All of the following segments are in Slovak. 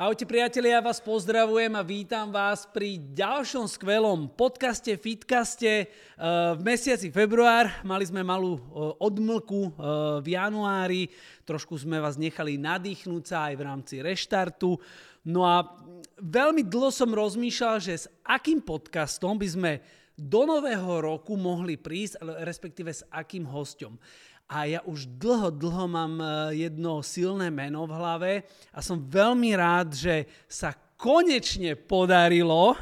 Ahojte priatelia, ja vás pozdravujem a vítam vás pri ďalšom skvelom podcaste, fitcaste. Eh, v mesiaci február mali sme malú eh, odmlku eh, v januári, trošku sme vás nechali nadýchnúť sa aj v rámci reštartu. No a veľmi dlho som rozmýšľal, že s akým podcastom by sme do nového roku mohli prísť, respektíve s akým hostom a ja už dlho, dlho mám e, jedno silné meno v hlave a som veľmi rád, že sa konečne podarilo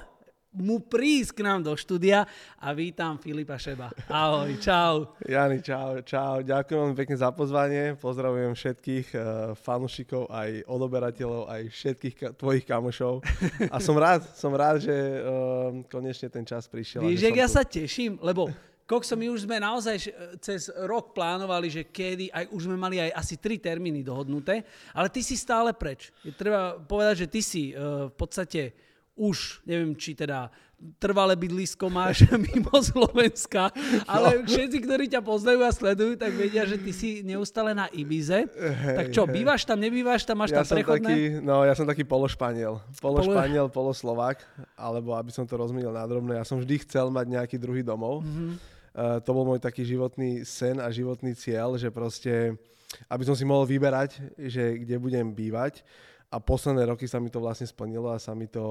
mu prísť k nám do štúdia a vítam Filipa Šeba. Ahoj, čau. Jani, čau, čau. Ďakujem veľmi pekne za pozvanie. Pozdravujem všetkých uh, fanúšikov, aj odoberateľov, aj všetkých ka- tvojich kamošov. A som rád, som rád, že uh, konečne ten čas prišiel. Víš, ja tu. sa teším, lebo Kokso, my už sme naozaj cez rok plánovali, že kedy, aj už sme mali aj asi tri termíny dohodnuté, ale ty si stále preč. Je treba povedať, že ty si uh, v podstate už, neviem, či teda trvalé bydlisko máš mimo Slovenska, ale no. všetci, ktorí ťa poznajú a sledujú, tak vedia, že ty si neustále na Ibize. Hej, tak čo, hej. bývaš tam, nebývaš tam, máš ja tam prechodné? Taký, no, ja som taký pološpaniel. Pološpaniel, Polo... poloslovák, alebo aby som to rozmenil na drobné, ja som vždy chcel mať nejaký druhý domov. Mm-hmm Uh, to bol môj taký životný sen a životný cieľ, že proste, aby som si mohol vyberať, že kde budem bývať. A posledné roky sa mi to vlastne splnilo a sa mi to,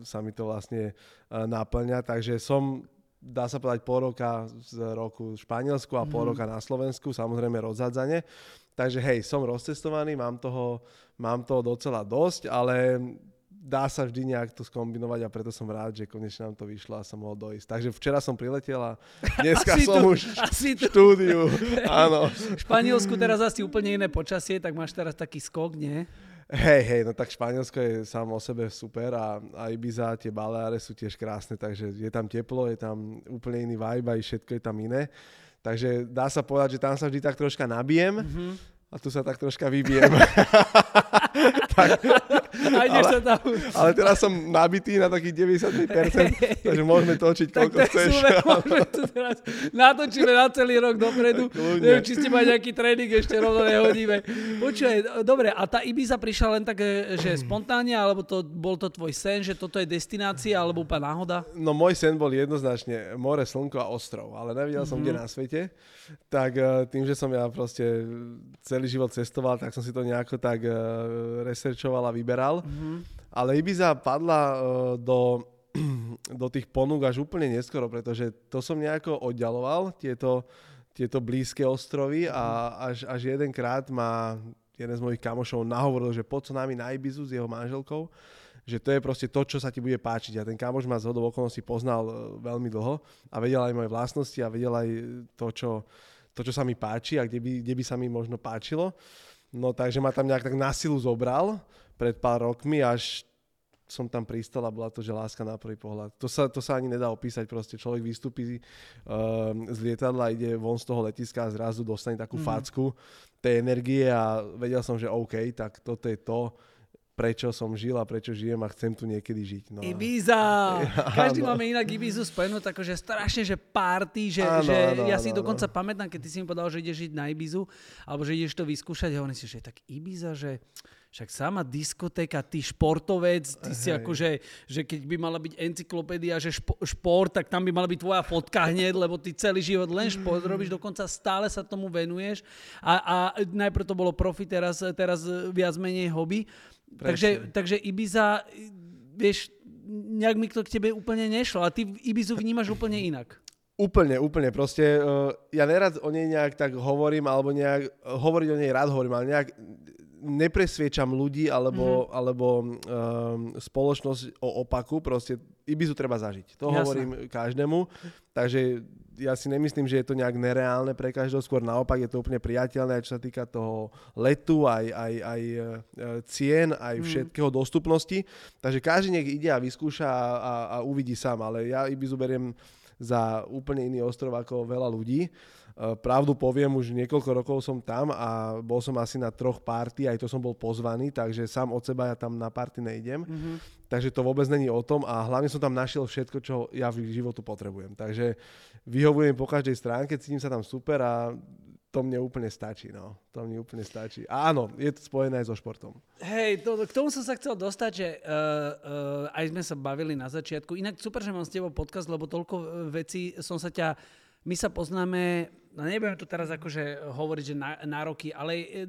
sa mi to vlastne uh, naplňa. Takže som, dá sa povedať, pol roka z roku v Španielsku a pol mm. roka na Slovensku, samozrejme rozhádzanie. Takže hej, som rozcestovaný, mám toho, mám toho docela dosť, ale dá sa vždy nejak to skombinovať a preto som rád, že konečne nám to vyšlo a som mohol dojsť. Takže včera som priletel a dneska som tu, už asi v štúdiu. Áno. V Španielsku teraz asi úplne iné počasie, tak máš teraz taký skok, nie? Hej, hej, no tak Španielsko je sám o sebe super a, a Ibiza, tie Baleáre sú tiež krásne, takže je tam teplo, je tam úplne iný vibe a všetko je tam iné. Takže dá sa povedať, že tam sa vždy tak troška nabijem mm-hmm. a tu sa tak troška vybijem. tak, a ideš ale, sa tam. Ale teraz som nabitý na takých 90%, takže môžeme točiť koľko tak chceš. Môžeme tu teraz natočíme na celý rok dopredu. Kľudne. Neviem, či ste mali nejaký tréning, ešte rovno nehodíme. Počúvaj, dobre, a tá Ibiza prišla len tak, e, že spontánne, alebo to, bol to tvoj sen, že toto je destinácia, alebo úplne náhoda? No môj sen bol jednoznačne more, slnko a ostrov, ale nevidel som mm-hmm. kde na svete. Tak e, tým, že som ja proste celý život cestoval, tak som si to nejako tak e, researchoval a vyberal. Mm-hmm. Ale Ibiza padla uh, do, do tých ponúk až úplne neskoro, pretože to som nejako oddialoval, tieto, tieto blízke ostrovy a až, až jedenkrát ma jeden z mojich kamošov nahovoril, že poď s nami na Ibizu s jeho manželkou, že to je proste to, čo sa ti bude páčiť. A ten kamoš ma z hodou okolností poznal uh, veľmi dlho a vedel aj moje vlastnosti a vedel aj to, čo, to, čo sa mi páči a kde by, kde by sa mi možno páčilo. No takže ma tam nejak tak na silu zobral pred pár rokmi, až som tam pristal a bola to, že láska na prvý pohľad. To sa, to sa ani nedá opísať, proste človek vystúpi uh, z lietadla, ide von z toho letiska a zrazu dostane takú mm. facku tej energie a vedel som, že OK, tak toto je to, prečo som žil a prečo žijem a chcem tu niekedy žiť. No. Ibiza! Každý máme inak Ibizu spojenú, takže strašne, že party, že, áno, že áno, ja si áno, dokonca áno. pamätám, keď ty si mi povedal, že ideš žiť na Ibizu, alebo že ideš to vyskúšať, a hovorím si, že tak Ibiza, že však sama diskotéka, ty športovec, ty Hej. si akože, že keď by mala byť encyklopédia, že špo, šport, tak tam by mala byť tvoja fotka hneď, lebo ty celý život len šport robíš, dokonca stále sa tomu venuješ a, a najprv to bolo profi, teraz, teraz viac menej hobby. Takže, takže Ibiza, vieš, nejak mi to k tebe úplne nešlo a ty Ibizu vnímaš úplne inak. Úplne, úplne. Proste uh, ja nerad o nej nejak tak hovorím, alebo nejak, hovoriť o nej rád hovorím, ale nejak nepresviečam ľudí alebo, mm-hmm. alebo um, spoločnosť o opaku, proste Ibizu treba zažiť. To Jasne. hovorím každému, takže ja si nemyslím, že je to nejak nereálne pre každého, skôr naopak je to úplne priateľné, čo sa týka toho letu, aj, aj, aj e, cien, aj mm. všetkého dostupnosti. Takže každý nech ide a vyskúša a, a, a uvidí sám, ale ja Ibizu beriem za úplne iný ostrov ako veľa ľudí. Eh, pravdu poviem, už niekoľko rokov som tam a bol som asi na troch party, aj to som bol pozvaný, takže sám od seba ja tam na party nejdem. Mm-hmm. Takže to vôbec není o tom a hlavne som tam našiel všetko, čo ja v životu potrebujem. Takže vyhovujem po každej stránke, cítim sa tam super a to mne úplne stačí, no. To mne úplne stačí. A áno, je to spojené aj so športom. Hej, to, k tomu som sa chcel dostať, že uh, uh, aj sme sa bavili na začiatku. Inak super, že mám s tebou podcast, lebo toľko e, vecí som sa ťa... My sa poznáme, no nebudem to teraz akože hovoriť, že na, na roky, ale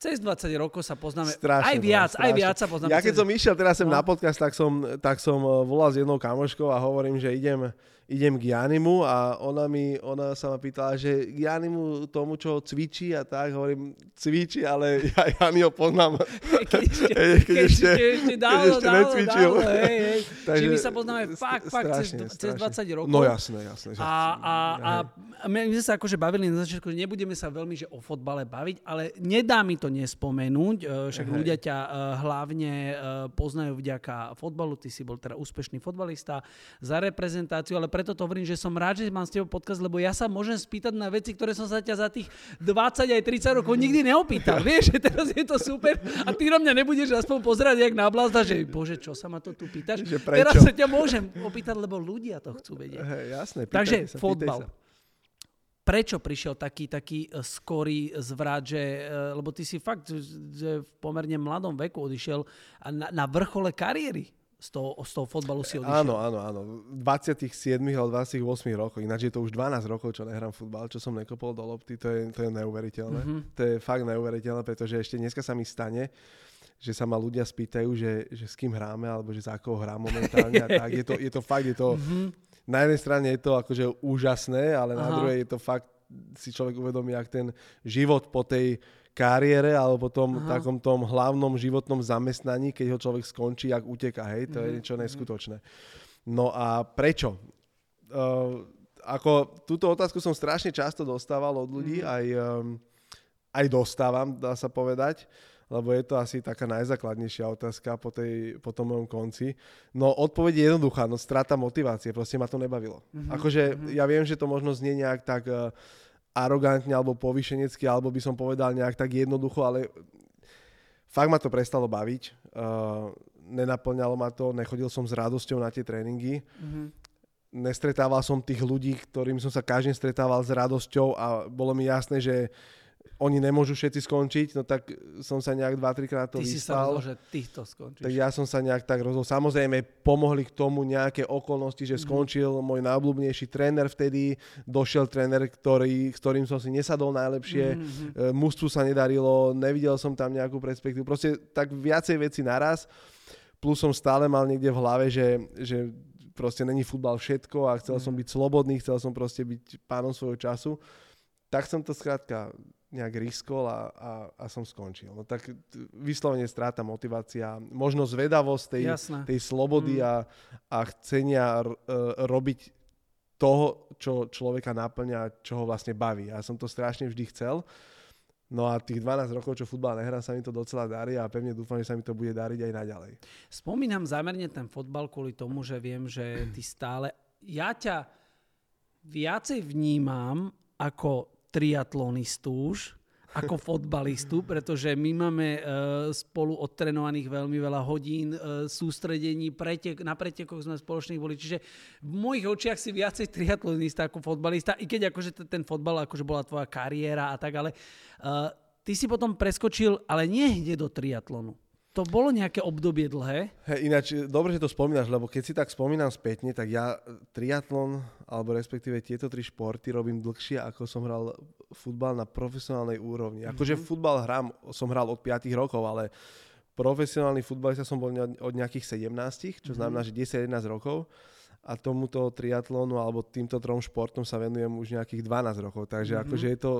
cez 20 rokov sa poznáme. Strašne, aj viac, strašne. aj viac sa poznáme. Ja keď cez... som išiel teraz sem no. na podcast, tak som, tak som volal s jednou kamoškou a hovorím, že idem idem k Janimu a ona, mi, ona sa ma pýtala, že Janimu tomu, čo cvičí a tak, hovorím, cvičí, ale ja Jani ho poznám. Keď ešte, keď, keď ešte, ešte, dávno, keď ešte dávno, necvičil. Dávno, hej, hej. Takže, Čiže my sa poznáme fakt, fakt strašne, cez, cez 20 rokov. No jasné, jasné. A, a, a, a my sme sa akože bavili na začiatku, že nebudeme sa veľmi že o fotbale baviť, ale nedá mi to nespomenúť, e, však hej. ľudia ťa e, hlavne e, poznajú vďaka fotbalu, ty si bol teda úspešný fotbalista za reprezentáciu, ale pre preto to hovorím, že som rád, že mám s tebou podcast, lebo ja sa môžem spýtať na veci, ktoré som sa ťa za tých 20 aj 30 rokov nikdy neopýtal. Vieš, že teraz je to super a ty na mňa nebudeš aspoň pozerať jak na blázda, že bože, čo sa ma to tu pýtaš. Že teraz sa ťa môžem opýtať, lebo ľudia to chcú vedieť. Hey, jasné, Takže sa, fotbal. Prečo prišiel taký, taký e, skorý zvrat, že, e, lebo ty si fakt že v pomerne mladom veku odišiel na, na vrchole kariéry z toho, z toho fotbalu si odišiel. Áno, áno, áno. 27 alebo 28 rokov, ináč je to už 12 rokov, čo nehrám futbal, čo som nekopol do lopty, to je, to je neuveriteľné. Mm-hmm. To je fakt neuveriteľné, pretože ešte dneska sa mi stane, že sa ma ľudia spýtajú, že, že s kým hráme, alebo že za koho hrám momentálne a tak. Je to, je to fakt, je to... Mm-hmm. Na jednej strane je to akože úžasné, ale Aha. na druhej je to fakt, si človek uvedomí, ak ten život po tej kariére alebo tom Aha. takom tom hlavnom životnom zamestnaní, keď ho človek skončí, ak uteka, hej, to mm-hmm. je mhm, niečo mhm. neskutočné. No a prečo? Uh, ako túto otázku som strašne často dostával od ľudí, mm-hmm. aj, um, aj dostávam, dá sa povedať, lebo je to asi taká najzákladnejšia otázka po, tej, po tom mojom konci. No odpoveď je jednoduchá, no strata motivácie, proste ma to nebavilo. Mm-hmm. Akože mm-hmm. ja viem, že to možno znie nejak tak uh, arogantne alebo povyšenecky, alebo by som povedal nejak tak jednoducho, ale fakt ma to prestalo baviť. Uh, nenaplňalo ma to, nechodil som s radosťou na tie tréningy. Mm-hmm. Nestretával som tých ľudí, ktorým som sa každým stretával s radosťou a bolo mi jasné, že oni nemôžu všetci skončiť, no tak som sa nejak 2-3 krát to Ty vyspal. si sa rozhodol, že týchto skončíš. Tak ja som sa nejak tak rozhodol. Samozrejme, pomohli k tomu nejaké okolnosti, že mhm. skončil mm-hmm. môj najobľúbenejší tréner vtedy, došiel tréner, ktorý, s ktorým som si nesadol najlepšie, mm-hmm. mužstvu sa nedarilo, nevidel som tam nejakú perspektívu, proste tak viacej veci naraz, plus som stále mal niekde v hlave, že, že proste není futbal všetko a chcel mm. som byť slobodný, chcel som proste byť pánom svojho času. Tak som to skrátka nejak riskol a, a, a som skončil. No tak vyslovene stráta motivácia, možno zvedavosť tej, tej slobody mm. a, a chcenia r, e, robiť toho, čo človeka naplňa, čo ho vlastne baví. Ja som to strašne vždy chcel. No a tých 12 rokov, čo futbal nehrám, sa mi to docela darí a pevne dúfam, že sa mi to bude dariť aj naďalej. Spomínam zámerne ten fotbal kvôli tomu, že viem, že ty stále... Ja ťa viacej vnímam ako triatlonistu už, ako fotbalistu, pretože my máme uh, spolu odtrenovaných veľmi veľa hodín uh, sústredení, pretek, na pretekoch sme spoločných boli, čiže v mojich očiach si viacej triatlonista ako fotbalista, i keď akože ten fotbal akože bola tvoja kariéra a tak, ale uh, ty si potom preskočil, ale nie hneď do triatlonu. To bolo nejaké obdobie dlhé? Hey, ináč, dobre, že to spomínaš, lebo keď si tak spomínam spätne, tak ja triatlon, alebo respektíve tieto tri športy robím dlhšie, ako som hral futbal na profesionálnej úrovni. Akože mm-hmm. futbal hrám, som hral od 5 rokov, ale profesionálny futbalista som bol od nejakých 17, čo mm-hmm. znamená, že 10-11 rokov a tomuto triatlónu alebo týmto trom športom sa venujem už nejakých 12 rokov. Takže mm-hmm. akože je to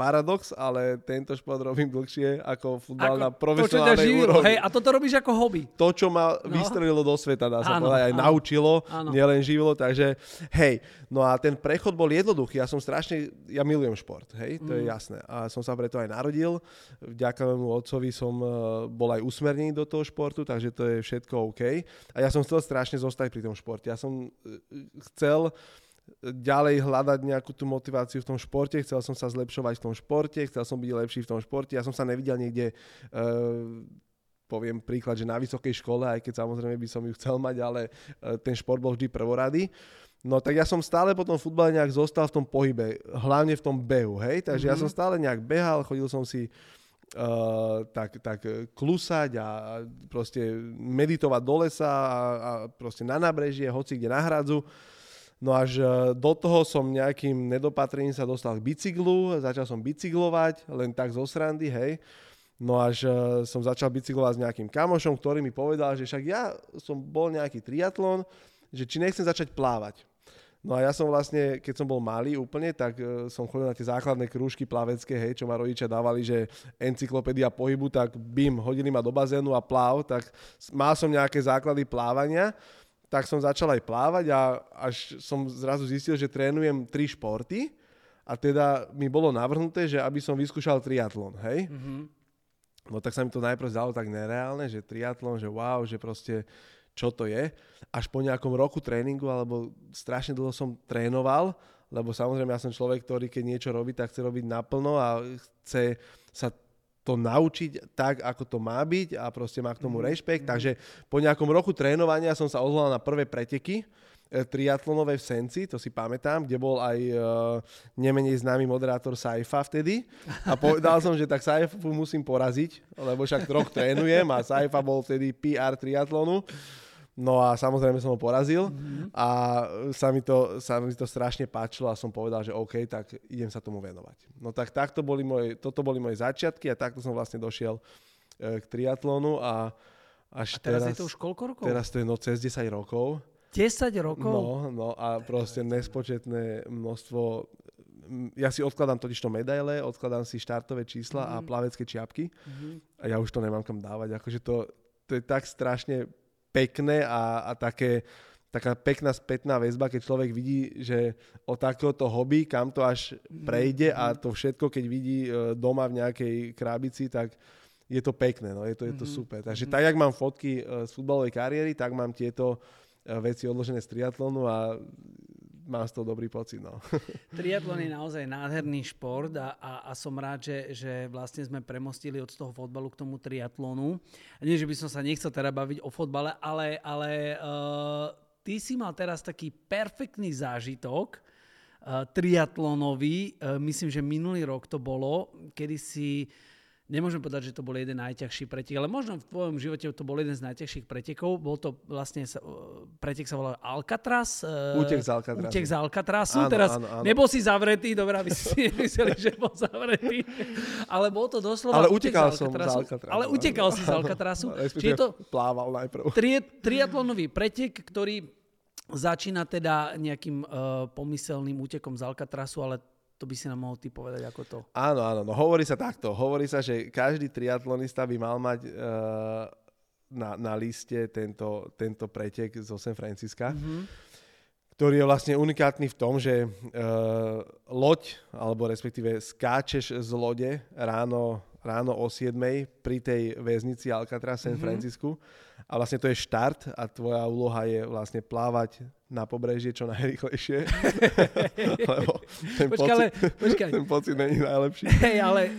paradox, ale tento šport robím dlhšie ako futbal na profesionálnej to, úrovni. Hej, a toto robíš ako hobby. To, čo ma no. vystrelilo do sveta, dá sa áno, povedať, aj áno. naučilo, áno. nielen živilo, takže hej. No a ten prechod bol jednoduchý. Ja som strašne, ja milujem šport, hej, to mm. je mhm. jasné. A som sa preto aj narodil. Vďaka môjmu otcovi som uh, bol aj usmernený do toho športu, takže to je všetko OK. A ja som chcel strašne zostať pri tom športe. Ja som E, chcel ďalej hľadať nejakú tú motiváciu v tom športe, chcel som sa zlepšovať v tom športe, chcel som byť lepší v tom športe. Ja som sa nevidel niekde, uh, poviem príklad, že na vysokej škole, aj keď samozrejme by som ju chcel mať, ale uh, ten šport bol vždy prvorady. No tak ja som stále po tom futbale nejak zostal v tom pohybe, hlavne v tom behu, hej, takže mm-hmm. ja som mhm. stále nejak behal, chodil som si uh, tak, tak klusať a proste meditovať do lesa a, a proste na nábrežie, hoci kde na hradzu. No až e, do toho som nejakým nedopatrením sa dostal k bicyklu, začal som bicyklovať, len tak zo srandy, hej. No až uh, som začal bicyklovať s nejakým kamošom, ktorý mi povedal, že však ja som bol nejaký triatlon, že či nechcem začať plávať. No a ja som vlastne, keď som bol malý úplne, tak uh, som chodil na tie základné krúžky plavecké, hej, čo ma rodičia dávali, že encyklopédia pohybu, tak bim, hodili ma do bazénu a pláv, tak mal som nejaké základy plávania, tak som začal aj plávať a až som zrazu zistil, že trénujem tri športy a teda mi bolo navrhnuté, že aby som vyskúšal triatlon, hej. Mm-hmm. No tak sa mi to najprv zdalo tak nereálne, že triatlon, že wow, že proste čo to je. Až po nejakom roku tréningu, alebo strašne dlho som trénoval, lebo samozrejme ja som človek, ktorý keď niečo robí, tak chce robiť naplno a chce sa to naučiť tak, ako to má byť a proste má k tomu mm rešpekt. Takže po nejakom roku trénovania som sa odvolal na prvé preteky e, triatlonové v Senci, to si pamätám, kde bol aj uh, nemenej známy moderátor Saifa vtedy. A povedal som, že tak Saifu musím poraziť, lebo však rok trénujem a Saifa bol vtedy PR triatlonu. No a samozrejme som ho porazil mm-hmm. a sa mi, to, sa mi to strašne páčilo a som povedal, že OK, tak idem sa tomu venovať. No tak takto boli moje, toto boli moje začiatky a takto som vlastne došiel e, k triatlonu a až a teraz, teraz je to už koľko rokov? Teraz to je no cez 10 rokov. 10 rokov? No, no a proste nespočetné množstvo ja si odkladám totiž to medaile, odkladám si štartové čísla mm-hmm. a mhm. plavecké čiapky mm-hmm. a ja už to nemám kam dávať. Akože to, to je tak strašne pekné a, a také, taká pekná spätná väzba, keď človek vidí, že o takéhoto hobby, kam to až prejde a to všetko, keď vidí e, doma v nejakej krabici, tak je to pekné, no, je to, je to mhm. super. Takže tak, jak mám fotky e, z futbalovej kariéry, tak mám tieto e, veci odložené z triatlonu a mám z toho dobrý pocit. No. Triatlon je naozaj nádherný šport a, a, a som rád, že, že vlastne sme premostili od toho fotbalu k tomu triatlonu. Nie, že by som sa nechcel teda baviť o fotbale, ale, ale uh, ty si mal teraz taký perfektný zážitok uh, triatlonový. Uh, myslím, že minulý rok to bolo, kedy si uh, Nemôžem povedať, že to bol jeden najťažší pretek, ale možno v tvojom živote to bol jeden z najťažších pretekov. Bol to vlastne, pretek sa volal Alcatraz. E, útek z Alcatrazu. Útek z Alcatrazu. Áno, Teraz áno, áno. nebol si zavretý, dobrá, aby si mysleli, že bol zavretý. Ale bol to doslova Ale utekal som z Alcatrazu. Ale utekal si z Alcatrazu. Čiže to plával najprv. Tri, triatlonový pretek, ktorý začína teda nejakým uh, pomyselným útekom z Alcatrazu, ale to by si nám mohol ty povedať, ako to. Áno, áno, no hovorí sa takto. Hovorí sa, že každý triatlonista by mal mať uh, na, na liste tento, tento pretek zo San Francisca, mm-hmm. ktorý je vlastne unikátny v tom, že uh, loď, alebo respektíve skáčeš z lode ráno, ráno o 7 pri tej väznici Alcatraz San mm-hmm. Francisku a vlastne to je štart a tvoja úloha je vlastne plávať na pobrežie čo najrychlejšie. Lebo ten, počkaj, pocit, ale, počkaj. ten pocit není najlepší. Hej, ale e,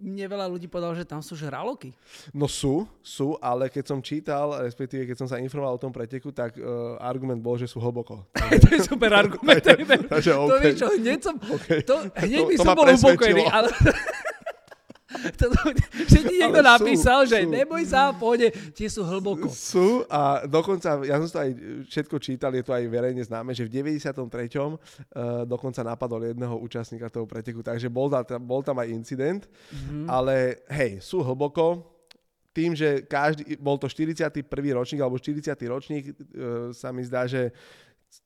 mne veľa ľudí povedalo, že tam sú žraloky. No sú, sú, ale keď som čítal, respektíve keď som sa informoval o tom preteku, tak uh, argument bol, že sú hlboko. to je super argument. Takže, to, okay. vieš čo, hneď som, okay. to, hneď to, by to som bol upokojený, ale... to, že ti niekto Ale napísal, sú, že sú. neboj sa, pôjde, tie sú hlboko. Sú a dokonca, ja som to aj všetko čítal, je to aj verejne známe, že v 93. Uh, eh, dokonca napadol jedného účastníka toho preteku, takže bol tam, bol tam aj incident, mm-hmm. ale hej, sú hlboko, tým, že každý, bol to 41. ročník alebo 40. ročník, uh, sa mi zdá, že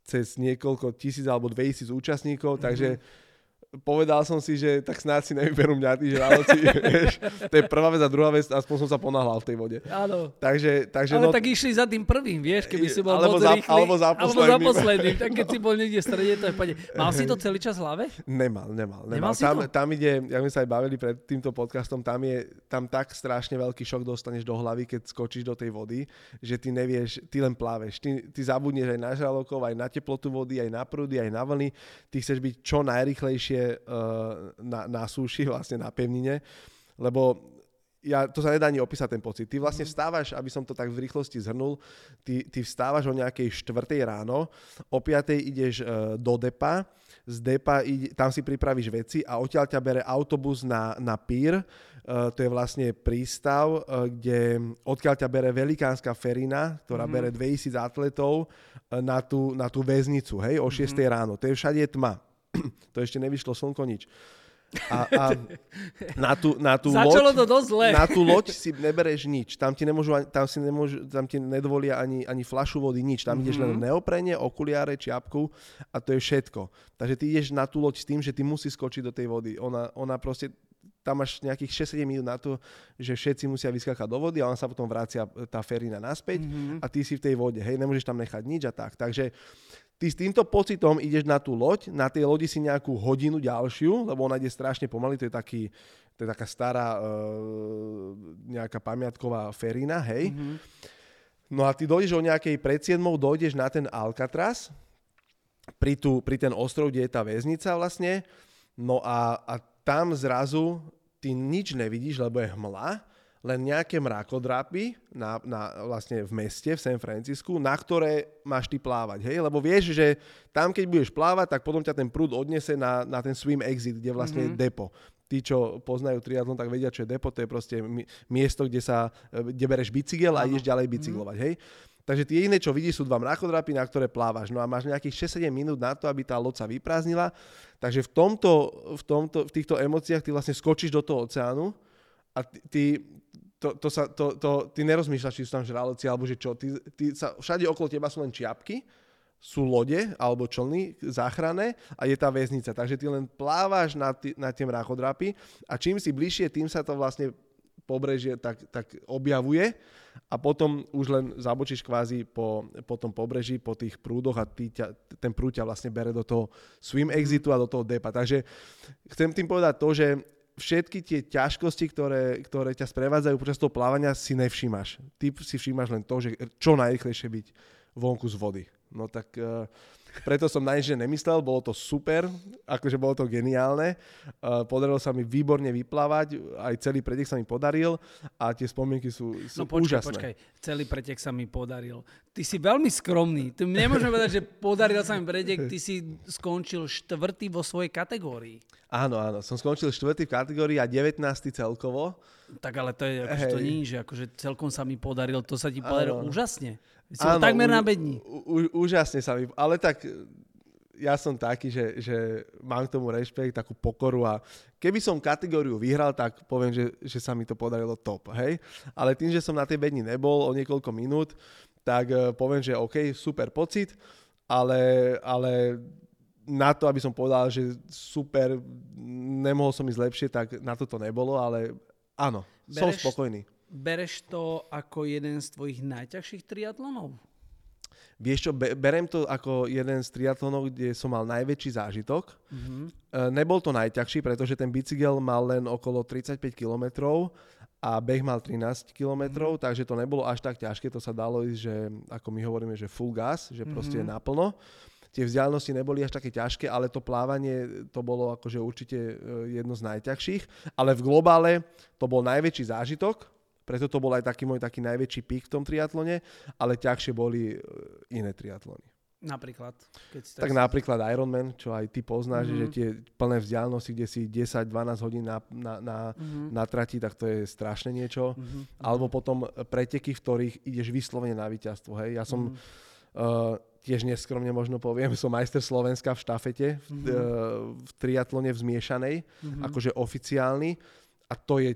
cez niekoľko tisíc alebo 2000 účastníkov, mm-hmm. takže povedal som si, že tak snáď si nevyberú mňa tí žraloci, vieš. To je prvá vec a druhá vec, aspoň som sa ponáhľal v tej vode. Áno. Takže, takže Ale no, tak išli za tým prvým, vieš, keby si bol alebo moc za, rýchly, alebo za posledným. Alebo za posledným, tak keď si bol niekde v strede, to je pade. Mal si to celý čas v hlave? Nemal, nemal. nemal. nemal tam, to? tam ide, ja sme sa aj bavili pred týmto podcastom, tam je tam tak strašne veľký šok dostaneš do hlavy, keď skočíš do tej vody, že ty nevieš, ty len pláveš. Ty, ty zabudneš aj na žralokov, aj na teplotu vody, aj na prúdy, aj na vlny. Ty chceš byť čo najrychlejšie uh, na, na súši, vlastne na pevnine, lebo ja, to sa nedá ani opísať ten pocit. Ty vlastne vstávaš, aby som to tak v rýchlosti zhrnul, ty, ty vstávaš o nejakej štvrtej ráno, o piatej ideš uh, do depa, z depa ide, tam si pripravíš veci a odtiaľ ťa bere autobus na, na pír, uh, to je vlastne prístav, uh, kde odkiaľ ťa bere velikánska ferina, ktorá mm-hmm. bere 2000 atletov uh, na, tú, na tú väznicu, hej, o 6 mm-hmm. ráno. To je všade tma. To ešte nevyšlo slnko, nič. A, a na tú, na tú Začalo loď, to dosť zle. Na tú loď si nebereš nič. Tam ti, nemôžu, tam si nemôžu, tam ti nedovolia ani, ani flašu vody, nič. Tam mm-hmm. ideš len v neoprene, okuliare, čiapku a to je všetko. Takže ty ideš na tú loď s tým, že ty musíš skočiť do tej vody. Ona, ona proste tam máš nejakých 6-7 minút na to, že všetci musia vyskakať do vody a on sa potom vracia tá ferina naspäť mm-hmm. a ty si v tej vode, hej, nemôžeš tam nechať nič a tak. Takže ty s týmto pocitom ideš na tú loď, na tej lodi si nejakú hodinu ďalšiu, lebo ona ide strašne pomaly, to je, taký, to je taká stará uh, nejaká pamiatková ferina, hej. Mm-hmm. No a ty dojdeš o nejakej pred 7, dojdeš na ten Alcatraz, pri, tú, pri ten ostrov, kde je tá väznica vlastne, no a, a tam zrazu ty nič nevidíš, lebo je hmla len nejaké mrakodrapy na, na, vlastne v meste, v San Francisku, na ktoré máš ty plávať. Hej? Lebo vieš, že tam, keď budeš plávať, tak potom ťa ten prúd odnese na, na ten swim exit, kde vlastne mm-hmm. je depo. Tí, čo poznajú triatlon, tak vedia, čo je depo. To je proste miesto, kde, sa, kde bereš bicykel a ideš ďalej bicyklovať. Mm-hmm. Hej? Takže tie jediné, čo vidíš, sú dva mrakodrapy, na ktoré plávaš. No a máš nejakých 6-7 minút na to, aby tá loď sa vyprázdnila. Takže v, tomto, v, tomto, v týchto emóciách ty vlastne skočíš do toho oceánu a ty to, to, sa, to, to, ty nerozmýšľaš, či sú tam žraloci alebo že čo. Ty, ty sa, všade okolo teba sú len čiapky, sú lode alebo člny záchranné a je tá väznica. Takže ty len plávaš na, tý, na tie mrakodrapy a čím si bližšie, tým sa to vlastne pobrežie tak, tak objavuje a potom už len zabočíš kvázi po, po tom pobreží, po tých prúdoch a ty ťa, ten prúd ťa vlastne bere do toho swim exitu a do toho depa. Takže chcem tým povedať to, že všetky tie ťažkosti, ktoré, ktoré ťa sprevádzajú počas toho plávania, si nevšímaš. Ty si všímaš len to, že čo najrychlejšie byť vonku z vody. No tak uh, preto som na nič nemyslel, bolo to super, akože bolo to geniálne. Uh, podarilo sa mi výborne vyplávať, aj celý pretek sa mi podaril a tie spomienky sú, sú no, počkaj, úžasné. počkaj, celý pretek sa mi podaril. Ty si veľmi skromný. Ty nemôžeme povedať, že podaril sa mi pretek, ty si skončil štvrtý vo svojej kategórii. Áno, áno, som skončil štvrtý v kategórii a 19. celkovo. Tak ale to je akože to nie, že akože celkom sa mi podarilo, to sa ti podarilo áno. úžasne. Si Áno, takmer na bedni. úžasne sa mi... Ale tak ja som taký, že, že mám k tomu rešpekt, takú pokoru a keby som kategóriu vyhral, tak poviem, že, že sa mi to podarilo top, hej. Ale tým, že som na tej bedni nebol o niekoľko minút, tak eh, poviem, že OK, super pocit, ale, ale na to, aby som povedal, že super, nemohol som ísť lepšie, tak na to to nebolo, ale áno, Bereš, som spokojný bereš to ako jeden z tvojich najťažších triatlonov? Vieš čo, berem to ako jeden z triatlonov, kde som mal najväčší zážitok. Mm-hmm. Nebol to najťažší, pretože ten bicykel mal len okolo 35 km a beh mal 13 km, mm-hmm. takže to nebolo až tak ťažké, to sa dalo ísť, že ako my hovoríme, že full gas, že proste mm-hmm. naplno. Tie vzdialenosti neboli až také ťažké, ale to plávanie to bolo akože určite e, jedno z najťažších, ale v globále to bol najväčší zážitok, preto to bol aj taký môj taký najväčší pík v tom triatlone, ale ťažšie boli e, iné triatlony. Napríklad? Keď tak, tak napríklad Ironman, čo aj ty poznáš, mm-hmm. že tie plné vzdialenosti, kde si 10-12 hodín na, na, na, mm-hmm. na trati, tak to je strašne niečo. Mm-hmm. Alebo potom preteky, v ktorých ideš vyslovene na víťazstvo. Hej? Ja som mm-hmm. uh, tiež neskromne možno poviem, som majster Slovenska v štafete, v, mm-hmm. uh, v triatlone v zmiešanej, mm-hmm. akože oficiálny. A to je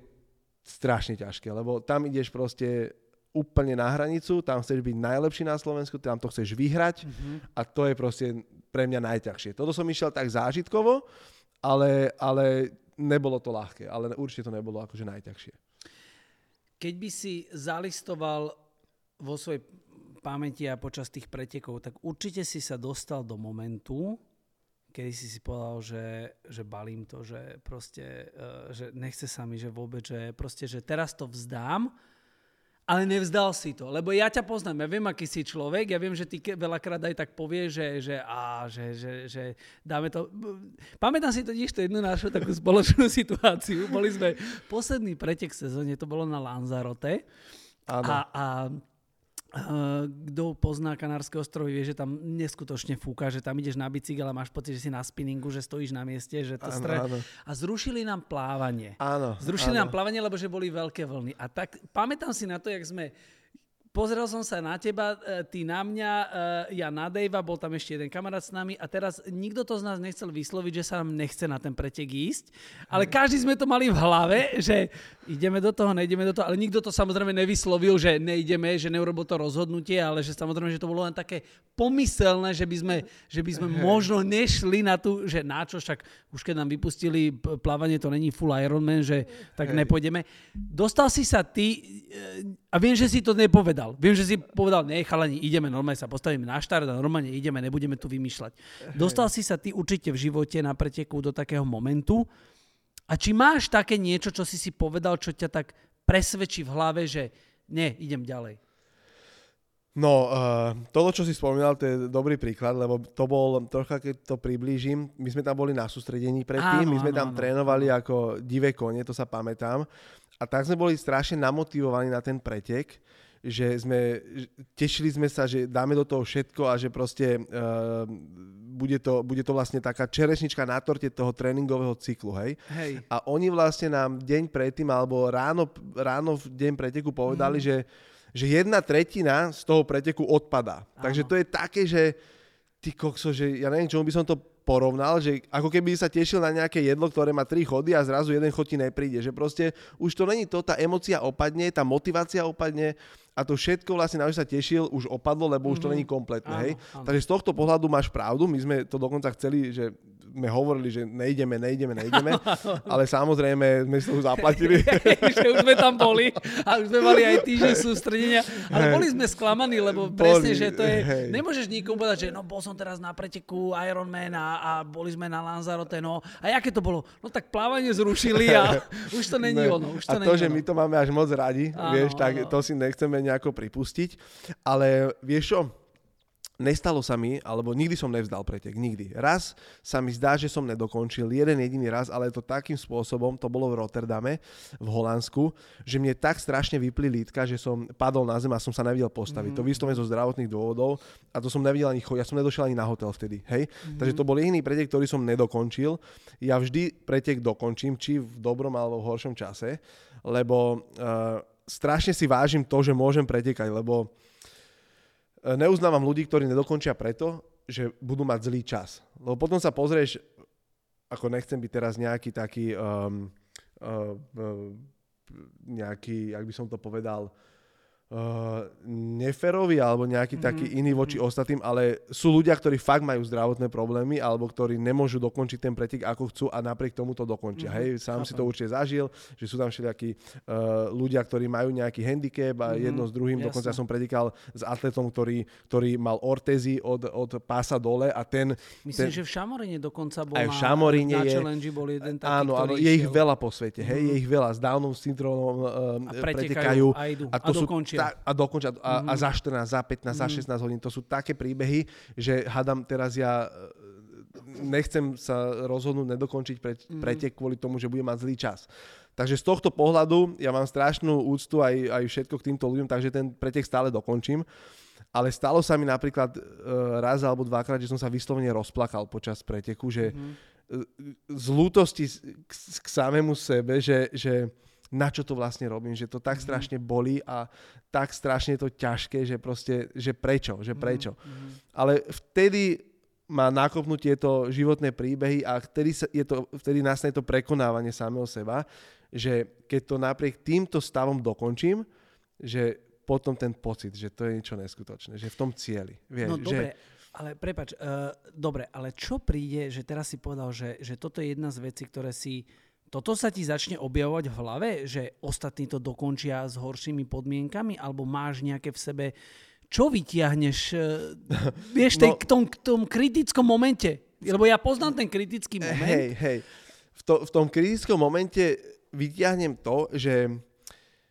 strašne ťažké, lebo tam ideš proste úplne na hranicu, tam chceš byť najlepší na Slovensku, tam to chceš vyhrať mm-hmm. a to je proste pre mňa najťažšie. Toto som išiel tak zážitkovo, ale, ale nebolo to ľahké, ale určite to nebolo akože najťažšie. Keď by si zalistoval vo svojej pamäti a počas tých pretekov, tak určite si sa dostal do momentu, kedy si si povedal, že, že balím to, že proste, uh, že nechce sa mi, že vôbec, že proste, že teraz to vzdám ale nevzdal si to, lebo ja ťa poznám, ja viem, aký si človek, ja viem, že ty veľakrát aj tak povie, že, že, á, že, že, že dáme to... Pamätám si totiž to jednu našu takú spoločnú situáciu. Boli sme posledný pretek sezóne, to bolo na Lanzarote. Áno. A, a kto pozná Kanárske ostrovy, vie, že tam neskutočne fúka, že tam ideš na bicykel a máš pocit, že si na spinningu, že stojíš na mieste, že to Áno, stre... áno. A zrušili nám plávanie. Áno, Zrušili áno. nám plávanie, lebo že boli veľké vlny. A tak pamätám si na to, jak sme Pozrel som sa na teba, e, ty na mňa, e, ja na Davea, bol tam ešte jeden kamarát s nami a teraz nikto to z nás nechcel vysloviť, že sa nám nechce na ten pretek ísť, ale každý sme to mali v hlave, že ideme do toho, nejdeme do toho, ale nikto to samozrejme nevyslovil, že nejdeme, že neurobil to rozhodnutie, ale že samozrejme, že to bolo len také pomyselné, že by sme, že by sme možno nešli na tú, že na čo, však už keď nám vypustili plávanie, to není full Ironman, že tak nepôjdeme. Dostal si sa ty, a viem, že si to nepovedal, viem, že si povedal, ne, chalani, ideme, normálne sa postavíme na štart a normálne ideme, nebudeme tu vymýšľať. Dostal si sa ty určite v živote na preteku do takého momentu, a či máš také niečo, čo si si povedal, čo ťa tak presvedčí v hlave, že nie, idem ďalej. No, uh, toto, čo si spomínal, to je dobrý príklad, lebo to bol, trocha keď to priblížim, my sme tam boli na sústredení predtým, Áno, my sme áno, tam áno, trénovali ako divé kone, to sa pamätám. A tak sme boli strašne namotivovaní na ten pretek, že sme, tešili sme sa, že dáme do toho všetko a že proste uh, bude, to, bude to vlastne taká čerešnička na torte toho tréningového cyklu, hej. Hej. A oni vlastne nám deň predtým, alebo ráno, ráno v deň preteku povedali, Mhm. že, že jedna tretina z toho preteku odpadá. Takže to je také, že ty kokso, že ja neviem, čomu by som to porovnal, že ako keby sa tešil na nejaké jedlo, ktoré má tri chody a zrazu jeden chod ti nepríde. Že proste už to není to, tá emocia opadne, tá motivácia opadne a to všetko vlastne, na čo sa tešil, už opadlo, lebo už to není kompletné. Mhm. Áno, Hej? áno. Takže z tohto pohľadu máš pravdu, my sme to dokonca chceli, že sme hovorili, že nejdeme, nejdeme, nejdeme, ale samozrejme sme si to už zaplatili. že už sme tam boli a už sme mali aj týždeň sústredenia, ale boli sme sklamaní, lebo Boli, presne, že to je, hej. nemôžeš nikomu povedať, že no bol som teraz na preteku Ironman a, a boli sme na Lanzarote, no a aké to bolo? No tak plávanie zrušili a už to není Ne. ono, už a to to, není že ono. my to máme až moc radi, Áno, vieš, tak áno. to si nechceme nejako pripustiť. Ale vieš čo, nestalo sa mi, alebo nikdy som nevzdal pretek, nikdy. Raz sa mi zdá, že som nedokončil, jeden jediný raz, ale to takým spôsobom, to bolo v Rotterdame, v Holandsku, že mne tak strašne vypli lítka, že som padol na zem a som sa nevedel postaviť. Mhm. To vyslovene zo zdravotných dôvodov a to som nevedel ani chodiť, ja som nedošiel ani na hotel vtedy, hej. Mhm. Takže to bol jediný pretek, ktorý som nedokončil. Ja vždy pretek dokončím, či v dobrom alebo v horšom čase, lebo uh, strašne si vážim to, že môžem pretekať, lebo neuznávam ľudí, ktorí nedokončia preto, že budú mať zlý čas. Lebo potom sa pozrieš, ako nechcem byť teraz nejaký taký, um, uh, uh, nejaký, jak by som to povedal, uh, neferový alebo nejaký mm-hmm. taký iný voči ostatným, ale sú ľudia, ktorí fakt majú zdravotné problémy alebo ktorí nemôžu dokončiť ten pretek ako chcú a napriek tomu to dokončia. Mm-hmm. Hej, sám si to určite zažil, že sú tam všelijakí uh, ľudia, ktorí majú nejaký handicap a mm-hmm. jedno s druhým. jasné. Dokonca som pretekal s atletom, ktorý, ktorý mal ortézy od, od pása dole a ten... Myslím, ten, že v Šamoríne dokonca bol Aj v na, Šamoríne na je- challenge bol jeden taký, Áno, áno, je ich veľa po svete, hej, je ich veľa s Downom syndromom um, A pretekajú pretekajú a idú. a, A to sú dokončia. a dokončia a, a za 14, za 15, za 16 hodín, to sú také príbehy, že hadam teraz ja e, nechcem sa rozhodnúť nedokončiť pre, pretek kvôli tomu, že budem mať zlý čas. Takže z tohto pohľadu ja mám strašnú úctu aj, aj všetko k týmto ľuďom, takže ten pretek stále dokončím. Ale stalo sa mi napríklad e, raz alebo dvakrát, že som sa vyslovene rozplakal počas preteku, že mm-hmm. z lútosti k, k samému sebe, že, že na čo to vlastne robím, že to tak strašne bolí a tak strašne to ťažké, že proste, že prečo, že prečo. Mm-hmm. Ale vtedy má nakopnúť tieto životné príbehy a vtedy, sa, je to, vtedy nastane to prekonávanie samého seba, že keď to napriek týmto stavom dokončím, že potom ten pocit, že to je niečo neskutočné, že v tom cieli. Vieš, No že, dobre, ale prepač, uh, dobre, ale čo príde, že teraz si povedal, že, že toto je jedna z vecí, ktoré si... Toto sa ti začne objavovať v hlave, že ostatní to dokončia s horšími podmienkami, alebo máš nejaké v sebe... Čo vytiahneš, uh, vieš, tej, No- k, tom, k tom kritickom momente? Lebo ja poznám ten kritický moment. Hej, hej. V, to, v tom kritickom momente vyťahnem to, že,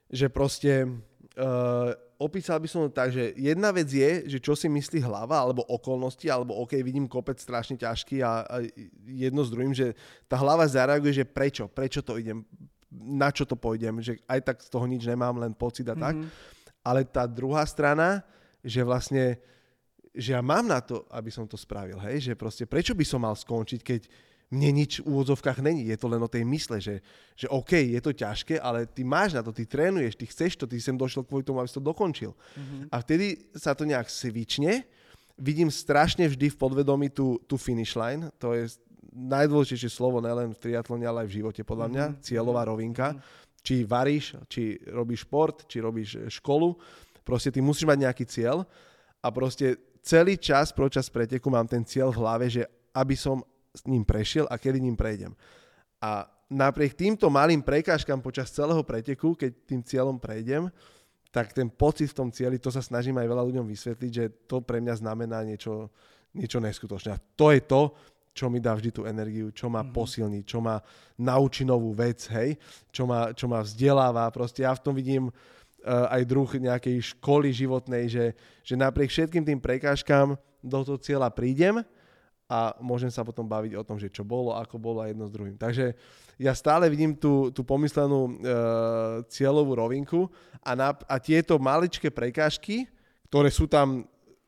že proste Uh, opísal by som to tak, že jedna vec je, že čo si myslí hlava, alebo okolnosti, alebo OK, vidím kopec strašne ťažký a, a jedno s druhým, že tá hlava zareaguje, že prečo, prečo to idem, na čo to pôjdem, že aj tak z toho nič nemám, len pocit a tak. Mm-hmm. Ale tá druhá strana, že vlastne, že ja mám na to, aby som to spravil, hej, že proste prečo by som mal skončiť, keď mne nič v úvodzovkách není. Je to len o tej mysle, že, že OK, je to ťažké, ale ty máš na to, ty trénuješ, ty chceš to, ty sem došiel kvôli tomu, aby si to dokončil. Mm-hmm. A vtedy sa to nejak svične. Vidím strašne vždy v podvedomí tú, tú finish line. To je najdôležitejšie slovo nielen v triatlone, ale aj v živote podľa mňa. Mm-hmm. Cieľová mhm. rovinka. Mm-hmm. Či varíš, či robíš šport, či robíš školu. Proste ty musíš mať nejaký cieľ a proste celý čas, počas preteku mám ten cieľ v hlave, že aby som s ním prešiel a kedy ním prejdem. A napriek týmto malým prekážkam počas celého preteku, keď tým cieľom prejdem, tak ten pocit v tom cieli, to sa snažím aj veľa ľuďom vysvetliť, že to pre mňa znamená niečo, niečo neskutočné. A to je to, čo mi dá vždy tú energiu, čo ma mm-hmm. posilní, čo ma naučí novú vec, hej, čo ma, čo ma vzdeláva. Proste ja v tom vidím uh, aj druh nejakej školy životnej, že, že napriek všetkým tým prekážkam do toho cieľa prídem a môžem sa potom baviť o tom, že čo bolo, ako bolo a jedno s druhým. Takže ja stále vidím tú, tú pomyslenú e, cieľovú rovinku a, na, a tieto maličké prekážky, ktoré sú tam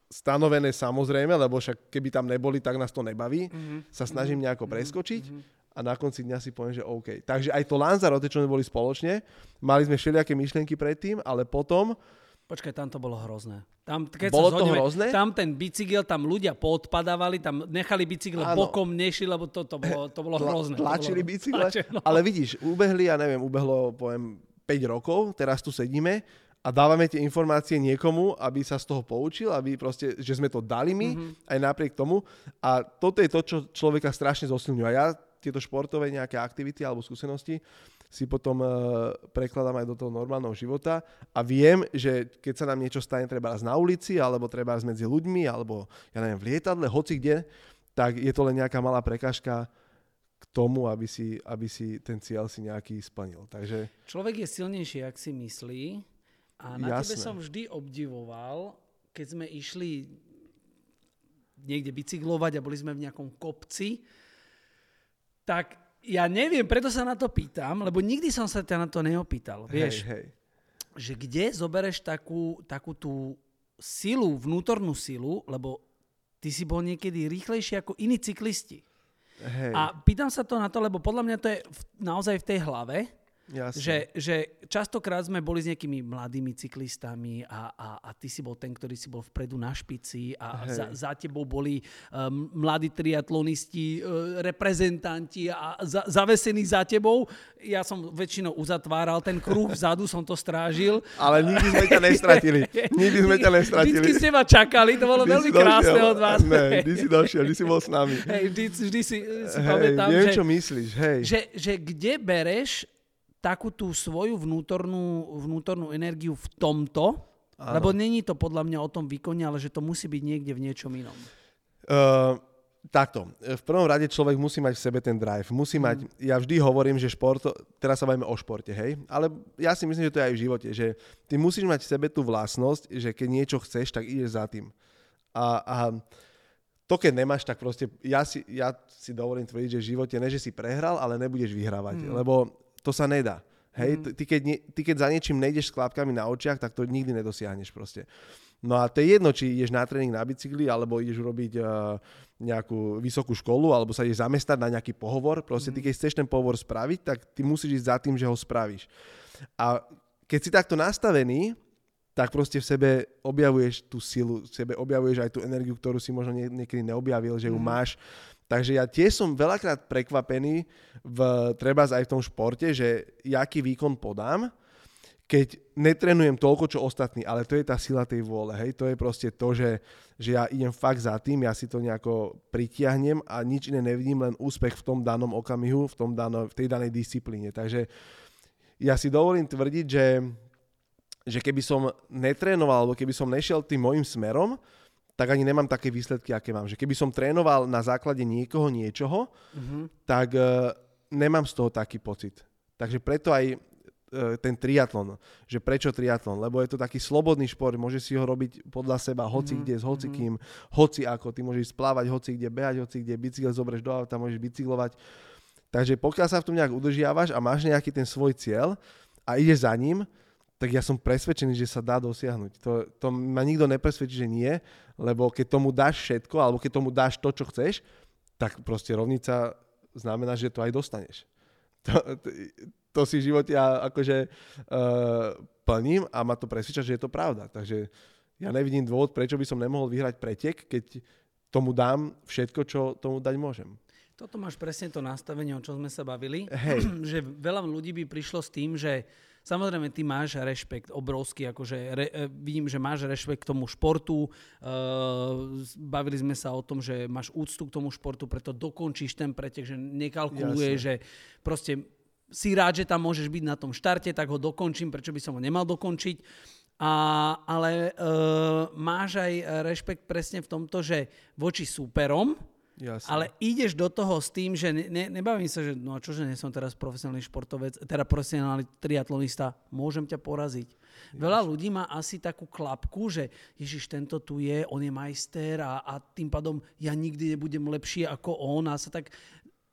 stanovené samozrejme, lebo však keby tam neboli, tak nás to nebaví, mm-hmm. sa snažím nejako mhm. preskočiť mm-hmm. a na konci dňa si poviem, že OK. Takže aj to Lanzarote, čo sme boli spoločne, mali sme všelijaké myšlienky predtým, ale potom Počkaj, tam to bolo hrozné. Tam, keď bolo sa zhodneme, to hrozné? Tam ten bicykel, tam ľudia podpadávali, tam nechali bicykel Áno. bokom, nešli, lebo to, to, bolo, to bolo hrozné. Tlačili bicykle, no. ale vidíš, ubehli, ja neviem, ubehlo, poviem, 5 rokov, teraz tu sedíme a dávame tie informácie niekomu, aby sa z toho poučil, aby proste, že sme to dali my, mm-hmm. aj napriek tomu. A toto je to, čo človeka strašne zosilňuje. A ja tieto športové nejaké aktivity alebo skúsenosti si potom uh, prekladám aj do toho normálneho života a viem, že keď sa nám niečo stane treba na ulici, alebo treba medzi ľuďmi, alebo ja neviem, v lietadle, hoci kde, tak je to len nejaká malá prekažka k tomu, aby si, aby si ten cieľ si nejaký splnil. Takže... Človek je silnejší, ak si myslí a na Jasné. tebe som vždy obdivoval, keď sme išli niekde bicyklovať a boli sme v nejakom kopci, tak ja neviem, preto sa na to pýtam, lebo nikdy som sa ťa na to neopýtal. Vieš, hej, hej. že kde zobereš takú, takú tú silu, vnútornú silu, lebo ty si bol niekedy rýchlejší ako iní cyklisti. Hej. A pýtam sa to na to, lebo podľa mňa to je v, naozaj v tej hlave, že, že častokrát sme boli s nejakými mladými cyklistami a, a, a ty si bol ten, ktorý si bol vpredu na špici a za, za tebou boli um, mladí triatlonisti, uh, reprezentanti a za, zavesení za tebou. Ja som väčšinou uzatváral ten kruh, vzadu som to strážil. Ale nikdy sme ťa nestratili. Nikdy sme ťa nestratili. Vždy ste ma čakali, to bolo vždy veľmi krásne od vás. Ne, vždy si došiel, vždy si bol s nami. Hej, vždy, vždy si, si hej, pamätám, neviem, že, čo myslíš, hej. Že, že kde bereš takú tú svoju vnútornú, vnútornú energiu v tomto, ano. lebo není to podľa mňa o tom výkone, ale že to musí byť niekde v niečom inom. Uh, takto. V prvom rade človek musí mať v sebe ten drive. Musí mať, mm. ja vždy hovorím, že šport, teraz sa bavíme o športe, hej, ale ja si myslím, že to je aj v živote, že ty musíš mať v sebe tú vlastnosť, že keď niečo chceš, tak ideš za tým. A, a to keď nemáš, tak proste ja si, ja si dovolím tvrdiť, že v živote ne, že si prehral, ale nebudeš vyhrávať. Mm. Lebo to sa nedá. Hej, mm. ty, keď ne, ty keď za niečím nejdeš s klapkami na očiach, tak to nikdy nedosiahneš proste. No a to je jedno, či ideš na tréning na bicykli, alebo ideš urobiť uh, nejakú vysokú školu, alebo sa ideš zamestnať na nejaký pohovor. Proste ty, mm. keď chceš ten pohovor spraviť, tak ty musíš ísť za tým, že ho spravíš. A keď si takto nastavený, tak proste v sebe objavuješ tú silu, v sebe objavuješ aj tú energiu, ktorú si možno niekedy neobjavil, že ju mm. máš Takže ja tiež som veľakrát prekvapený, v, treba aj v tom športe, že jaký výkon podám, keď netrenujem toľko, čo ostatní, ale to je tá sila tej vôle, hej, to je proste to, že, že ja idem fakt za tým, ja si to nejako pritiahnem a nič iné nevidím, len úspech v tom danom okamihu, v, tom dano, v tej danej disciplíne. Takže ja si dovolím tvrdiť, že, že keby som netrénoval, alebo keby som nešiel tým môjim smerom, tak ani nemám také výsledky, aké mám. Že keby som trénoval na základe niekoho niečoho, mm-hmm. tak uh, nemám z toho taký pocit. Takže preto aj e, ten triatlon. Že prečo triatlon? Lebo je to taký slobodný šport, môže si ho robiť podľa seba, hoci mm-hmm. kde, s hocikým, mm-hmm. hoci ako. Ty môžeš splávať hoci kde, behať hoci kde, bicykel zoberieš do auta, môžeš bicyklovať. Takže pokiaľ sa v tom nejak udržiavaš a máš nejaký ten svoj cieľ a ideš za ním, tak ja som presvedčený, že sa dá dosiahnuť. To, to ma nikto nepresvedčí, že nie, lebo keď tomu dáš všetko, alebo keď tomu dáš to, čo chceš, tak proste rovnica znamená, že to aj dostaneš. To, to, to si v živote ja akože uh, plním a ma to presvedča, že je to pravda. Takže ja nevidím dôvod, prečo by som nemohol vyhrať pretek, keď tomu dám všetko, čo tomu dať môžem. Toto máš presne to nastavenie, o čom sme sa bavili. Hej. že veľa ľudí by prišlo s tým, že Samozrejme, ty máš rešpekt obrovský, akože re, e, vidím, že máš rešpekt k tomu športu, uh, bavili sme sa o tom, že máš úctu k tomu športu, preto dokončíš ten pretek, že nekalkuluje, Jasne. že proste si rád, že tam môžeš byť na tom štarte, tak ho dokončím, prečo by som ho nemal dokončiť. A, ale uh, máš aj rešpekt presne v tomto, že voči súperom, Jasne. Ale ideš do toho s tým, že ne, ne, nebavím sa, že no a čože nie som teraz profesionálny športovec, teda profesionálny triatlonista, môžem ťa poraziť. Ježiš. Veľa ľudí má asi takú klapku, že Ježiš, tento tu je, on je majster a, a tým pádom ja nikdy nebudem lepší ako on a sa tak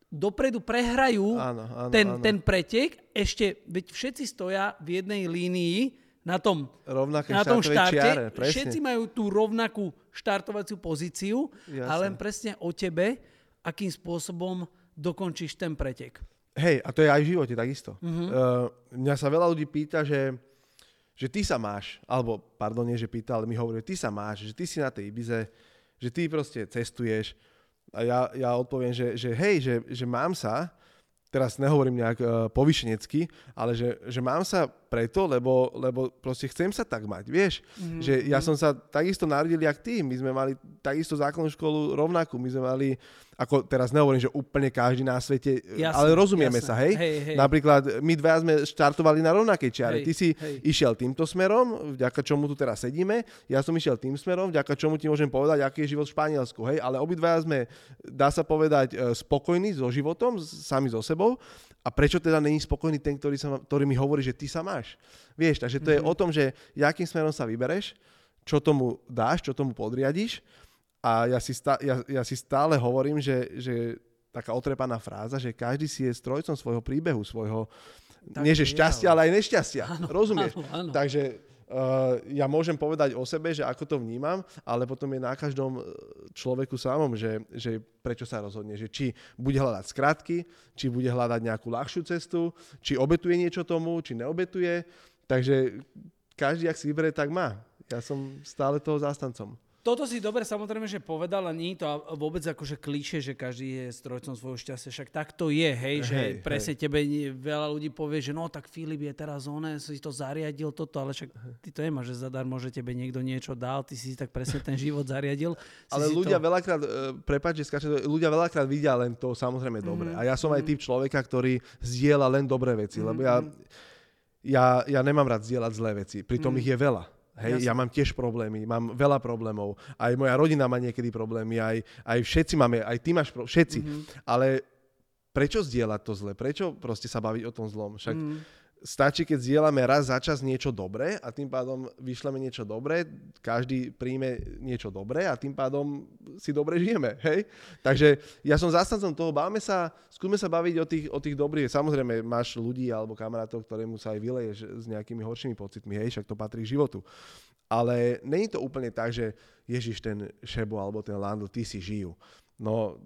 dopredu prehrajú áno, áno, ten, áno. ten pretek, ešte, veď všetci stoja v jednej línii, na tom, Rovnaké na tom štarte. Čiare, Všetci majú tú rovnakú štartovaciu pozíciu Jasne. a len presne o tebe, akým spôsobom dokončíš ten pretek. Hej, a to je aj v živote takisto. Uh, mňa sa veľa ľudí pýta, že, že ty sa máš, alebo pardon, nie že pýta, ale mi hovorí, ty sa máš, že ty si na tej Ibize, že ty proste cestuješ. A ja, ja odpoviem, že, že hej, že, že mám sa, teraz nehovorím nejak uh, povyšenecky, ale že, že mám sa preto, lebo, lebo proste chcem sa tak mať, vieš? Mm-hmm. Že ja som sa takisto narodil jak ty, my sme mali takisto základnú školu rovnakú, my sme mali ako teraz nehovorím, že úplne každý na svete, jasne, ale rozumieme jasne. sa, hej? hej, hej? Napríklad my dvaja sme štartovali na rovnakej čiare. Hej, ty si hej. išiel týmto smerom, vďaka čomu tu teraz sedíme, ja som išiel tým smerom, vďaka čomu ti môžem povedať, aký je život v Španielsku, hej? Ale obidvaja sme, dá sa povedať, e, spokojní so životom, sami so sebou. A prečo teda není spokojný ten, ktorý, sa, ktorý mi hovorí, že ty sa máš? Vieš, takže to mm-hmm. je mhm. o tom, že akým smerom sa vybereš, čo tomu dáš, čo tomu podriadiš a ja si, stá, ja, ja si stále hovorím, že, že taká otrepaná fráza, že každý si je strojcom svojho príbehu, svojho, tak nie že šťastia, ale aj nešťastia. Áno, Rozumieš? Áno, áno. Takže uh, ja môžem povedať o sebe, že ako to vnímam, ale potom je na každom človeku samom, že, že prečo sa rozhodne, že či bude hľadať skratky, či bude hľadať nejakú ľahšiu cestu, či obetuje niečo tomu, či neobetuje. Takže každý, ak si vyberie, tak má. Ja som stále toho zástancom. Toto si dobre samozrejme, že povedal, a nie to vôbec akože klíše, že každý je strojcom svojho šťastia. Však tak to je, hej, že hej, presne hej. tebe veľa ľudí povie, že no tak Filip je teraz oné, si to zariadil toto, ale však ty to nemáš, že zadarmo, že tebe niekto niečo dal, ty si tak presne ten život zariadil. ale ľudia to... veľakrát, prepáč, že skáčem, ľudia veľakrát vidia len to samozrejme dobre. Mm, a ja som aj typ človeka, ktorý zdieľa len dobré veci, mm, lebo ja, mm. ja, ja nemám rád zdieľať zlé veci, pritom mm. ich je veľa. Hej, Jasne. ja mám tiež problémy, mám veľa problémov. Aj moja rodina má niekedy problémy, aj, aj všetci máme, aj ty máš problémy, všetci. Mm-hmm. Ale prečo zdieľať to zle? Prečo proste sa baviť o tom zlom? Však mm stačí, keď zdieľame raz za čas niečo dobré a tým pádom vyšleme niečo dobré, každý príjme niečo dobré a tým pádom si dobre žijeme, hej? Takže ja som zastancom toho, báme sa, skúsme sa baviť o tých, o tých dobrých. Samozrejme, máš ľudí alebo kamarátov, ktorému sa aj vyleješ s nejakými horšími pocitmi, hej, však to patrí k životu. Ale není to úplne tak, že Ježiš, ten Šebo alebo ten Lando, ty si žijú. No,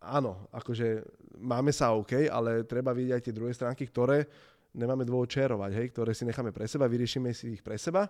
áno, akože máme sa OK, ale treba vidieť aj tie druhé stránky, ktoré nemáme dôvod čerovať, hej, ktoré si necháme pre seba, vyriešime si ich pre seba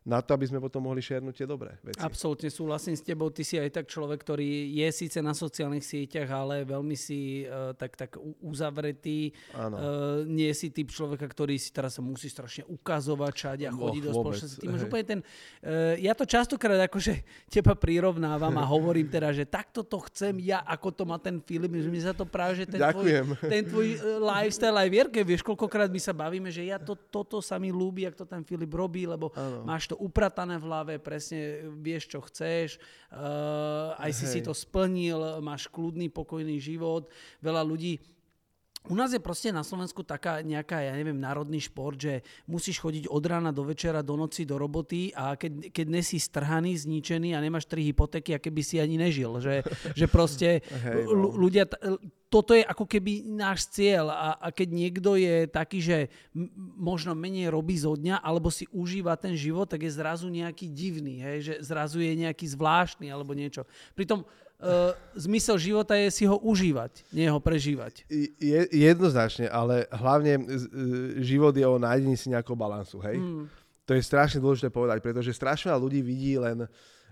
na to, aby sme potom mohli šernúť tie dobré veci. Absolútne súhlasím s tebou. Ty si aj tak človek, ktorý je síce na sociálnych sieťach, ale veľmi si uh, tak, tak uzavretý. Uh, nie si typ človeka, ktorý si teraz sa musí strašne ukazovať všade a chodiť do spoločnosti. Ty máš úplne ten... Uh, ja to častokrát akože teba prirovnávam a hovorím teda, že takto to chcem ja, ako to má ten Filip, že mi sa to práve, že ten Ďakujem. tvoj, ten tvoj lifestyle aj vierke, vieš, koľkokrát my sa bavíme, že ja to, toto sa mi ľúbi, ak to ten Filip robí, lebo ano. máš to upratané v hlave, presne vieš, čo chceš, uh, aj si Hej. si to splnil, máš kľudný, pokojný život. Veľa ľudí u nás je proste na Slovensku taká nejaká, ja neviem, národný šport, že musíš chodiť od rána do večera, do noci, do roboty a keď, keď nesi strhaný, zničený a nemáš tri hypotéky, aké by si ani nežil. Že, že proste no. ľudia, toto je ako keby náš cieľ a, a keď niekto je taký, že možno menej robí zo dňa alebo si užíva ten život, tak je zrazu nejaký divný, hej? že zrazu je nejaký zvláštny alebo niečo. Pritom uh, zmysel života je si ho užívať, nie ho prežívať. Je, jednoznačne, ale hlavne život je o nájdení si nejakého balansu, hej? Mm. To je strašne dôležité povedať, pretože strašne ľudí vidí len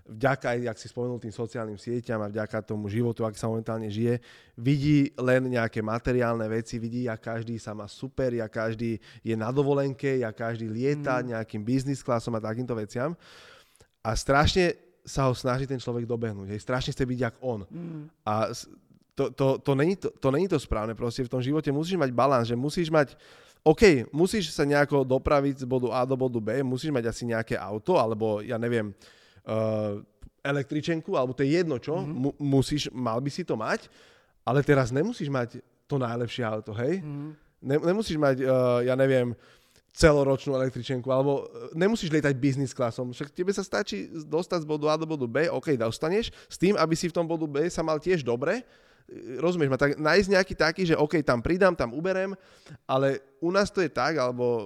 vďaka, jak si spomenul, tým sociálnym sieťam a vďaka tomu životu, ak sa momentálne žije, vidí len nejaké materiálne veci, vidí, jak každý sa má super, jak každý je na dovolenke, jak každý lieta mm. nejakým business klasom a takýmto veciam. A strašne sa ho snaží ten človek dobehnúť. Hej, strašne chce byť jak on. Mm. A to, to, to, není to, to není to správne. Proste v tom živote musíš mať balans, že musíš mať OK, musíš sa nejako dopraviť z bodu A do bodu B, musíš mať asi nejaké auto, alebo ja neviem, uh, električenku, alebo to je jedno čo, mm-hmm. mu, musíš, mal by si to mať, ale teraz nemusíš mať to najlepšie auto, hej? Mm-hmm. Ne, nemusíš mať, uh, ja neviem, celoročnú električenku, alebo e, nemusíš lietať business klasom, však tebe sa stačí dostať z bodu A do bodu B, OK, dostaneš, s tým, aby si v tom bodu B sa mal tiež dobre, e, rozumieš ma, tak nájsť nejaký taký, že OK, tam pridám, tam uberem, ale u nás to je tak, alebo e,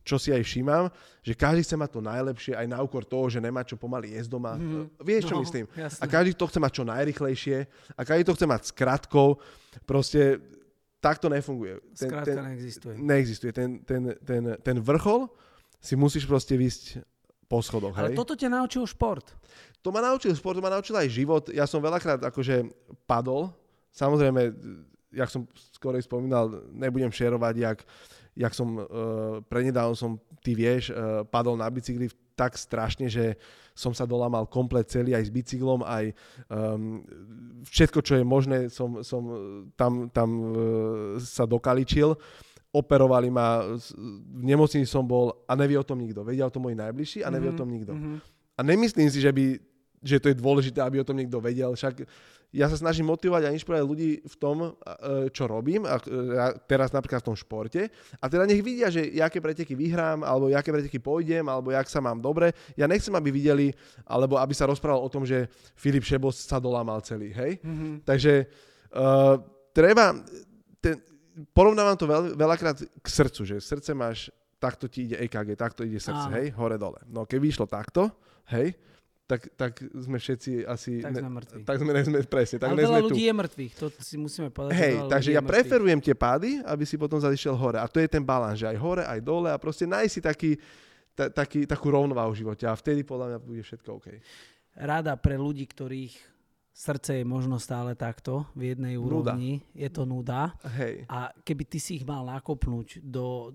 čo si aj všímam, že každý chce mať to najlepšie aj na úkor toho, že nemá čo pomaly jesť doma. Mm, Vieš, čo no, myslím? Jasne. A každý to chce mať čo najrychlejšie a každý to chce mať s kratkou. Proste tak to nefunguje. Ten, Skrátka ten, neexistuje. Neexistuje. Ten, ten, ten, ten vrchol si musíš proste vysť po schodoch. Ale hej? toto ťa naučil šport. To ma naučil šport, to ma naučil aj život. Ja som veľakrát akože padol. Samozrejme, jak som skoro spomínal, nebudem šerovať, jak, jak som uh, prednedávno som, ty vieš, uh, padol na bicykli tak strašne, že som sa dolamal komplet celý aj s bicyklom, aj um, všetko, čo je možné, som, som tam, tam uh, sa dokaličil. Operovali ma, v nemocnici som bol a nevie o tom nikto. Vedia o tom moji najbližší a nevie mm-hmm. o tom nikto. Mm-hmm. A nemyslím si, že by že to je dôležité, aby o tom niekto vedel. Však ja sa snažím motivovať a inšpirovať ľudí v tom, čo robím, a teraz napríklad v tom športe. A teda nech vidia, že jaké preteky vyhrám, alebo jaké preteky pôjdem, alebo jak sa mám dobre. Ja nechcem, aby videli, alebo aby sa rozprával o tom, že Filip Šebos sa dolámal celý, hej? Mm-hmm. Takže uh, treba, ten, porovnávam to veľ, veľakrát k srdcu, že srdce máš, takto ti ide EKG, takto ide srdce, Áno. hej, hore-dole. No keby išlo takto, hej, tak, tak sme všetci asi... Tak sme mŕtvi. Tak sme, ne, sme presne, tak Ale veľa ľudí tu. je mŕtvych, to si musíme povedať. Hej, takže ja preferujem tie pády, aby si potom zadišiel hore. A to je ten balán, že aj hore, aj dole a proste nájsť si taký, ta, taký, takú rovnováhu v živote a vtedy podľa mňa bude všetko OK. Rada pre ľudí, ktorých srdce je možno stále takto v jednej úrovni, nuda. je to nuda. Hej. A keby ty si ich mal nakopnúť do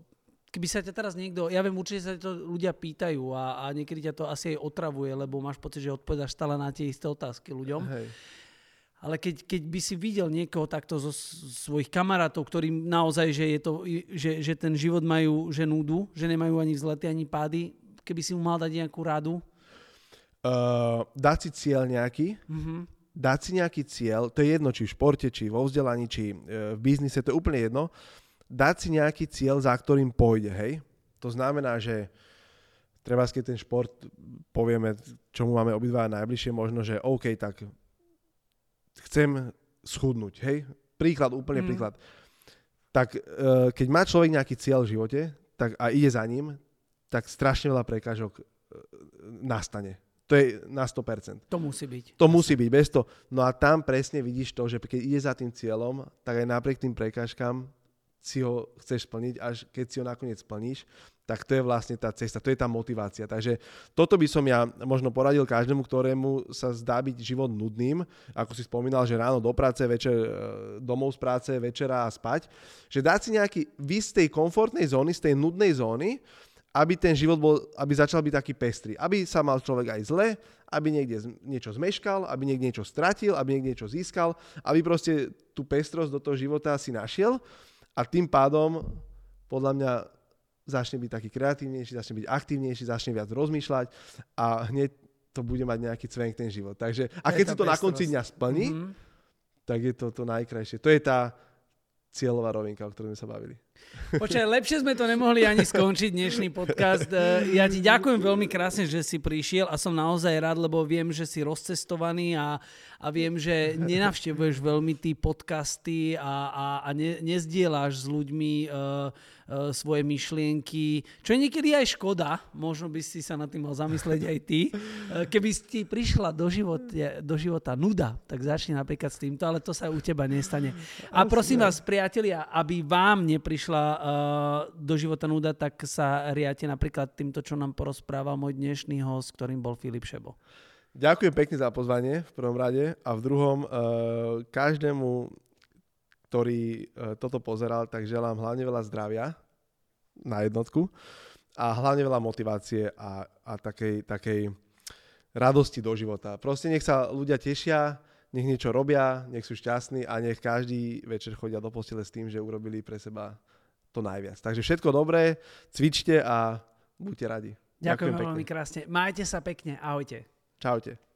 keby sa ťa teraz niekto, ja viem, určite sa to ľudia pýtajú a, a niekedy ťa to asi aj otravuje, lebo máš pocit, že odpovedáš stále na tie isté otázky ľuďom. Hej. Ale keď, keď by si videl niekoho takto zo svojich kamarátov, ktorým naozaj, že, je to, že, že ten život majú že núdu, že nemajú ani vzlety, ani pády, keby si mu mal dať nejakú radu? Uh, dať si cieľ nejaký, mm-hmm. dať si nejaký cieľ, to je jedno, či v športe, či vo vzdelaní, či uh, v biznise, to je úplne jedno dať si nejaký cieľ, za ktorým pôjde, hej? To znamená, že treba, keď ten šport povieme, čomu máme obidva najbližšie, možno, že OK, tak chcem schudnúť, hej? Príklad, úplne mm. príklad. Tak uh, keď má človek nejaký cieľ v živote tak a ide za ním, tak strašne veľa prekážok uh, nastane. To je na 100%. To musí byť. To musí byť, bez to. No a tam presne vidíš to, že keď ide za tým cieľom, tak aj napriek tým prekážkam si ho chceš splniť, až keď si ho nakoniec splníš, tak to je vlastne tá cesta, to je tá motivácia. Takže toto by som ja možno poradil každému, ktorému sa zdá byť život nudným, ako si spomínal, že ráno do práce, večer e, domov z práce, večera a spať, že dať si nejaký vy z tej komfortnej zóny, z tej nudnej zóny, aby ten život bol, aby začal byť taký pestrý. Aby sa mal človek aj zle, aby niekde niečo zmeškal, aby niekde niečo stratil, aby niekde niečo získal, aby proste tú pestrosť do toho života si našiel a tým pádom podľa mňa začne byť taký kreatívnejší, začne byť aktívnejší, začne viac rozmýšľať a hneď to bude mať nejaký cvenk ten život. Takže, a keď si to na konci dňa splní, mm-hmm. tak je to to najkrajšie. To je tá, cieľová rovinka, o ktorej sme sa bavili. Počkaj, lepšie sme to nemohli ani skončiť dnešný podcast. E, ja ti ďakujem veľmi krásne, že si prišiel a som naozaj rád, lebo viem, že si rozcestovaný a, a viem, že nenavštevuješ veľmi tí podcasty a, a, a ne, nezdieláš s ľuďmi uh, uh, svoje myšlienky, čo je niekedy aj škoda, možno by si sa nad tým mal zamyslieť aj ty. Keby ti prišla do života, do života nuda, tak začni napríklad s týmto, ale to sa u teba nestane. A prosím vás, priatelia, aby vám neprišla uh, do života nuda, tak sa riate napríklad týmto, čo nám porozprával môj dnešný host, ktorým bol Filip Šebo. Ďakujem pekne za pozvanie v prvom rade a v druhom uh, každému, ktorý uh, toto pozeral, tak želám hlavne veľa zdravia na jednotku a hlavne veľa motivácie a, a takej, takej radosti do života. Proste nech sa ľudia tešia, nech niečo robia, nech sú šťastní a nech každý večer chodia do postele s tým, že urobili pre seba to najviac. Takže všetko dobré, cvičte a buďte radi. Ďakujem, Ďakujem veľmi krásne. Majte sa pekne. Ahojte. Čaute.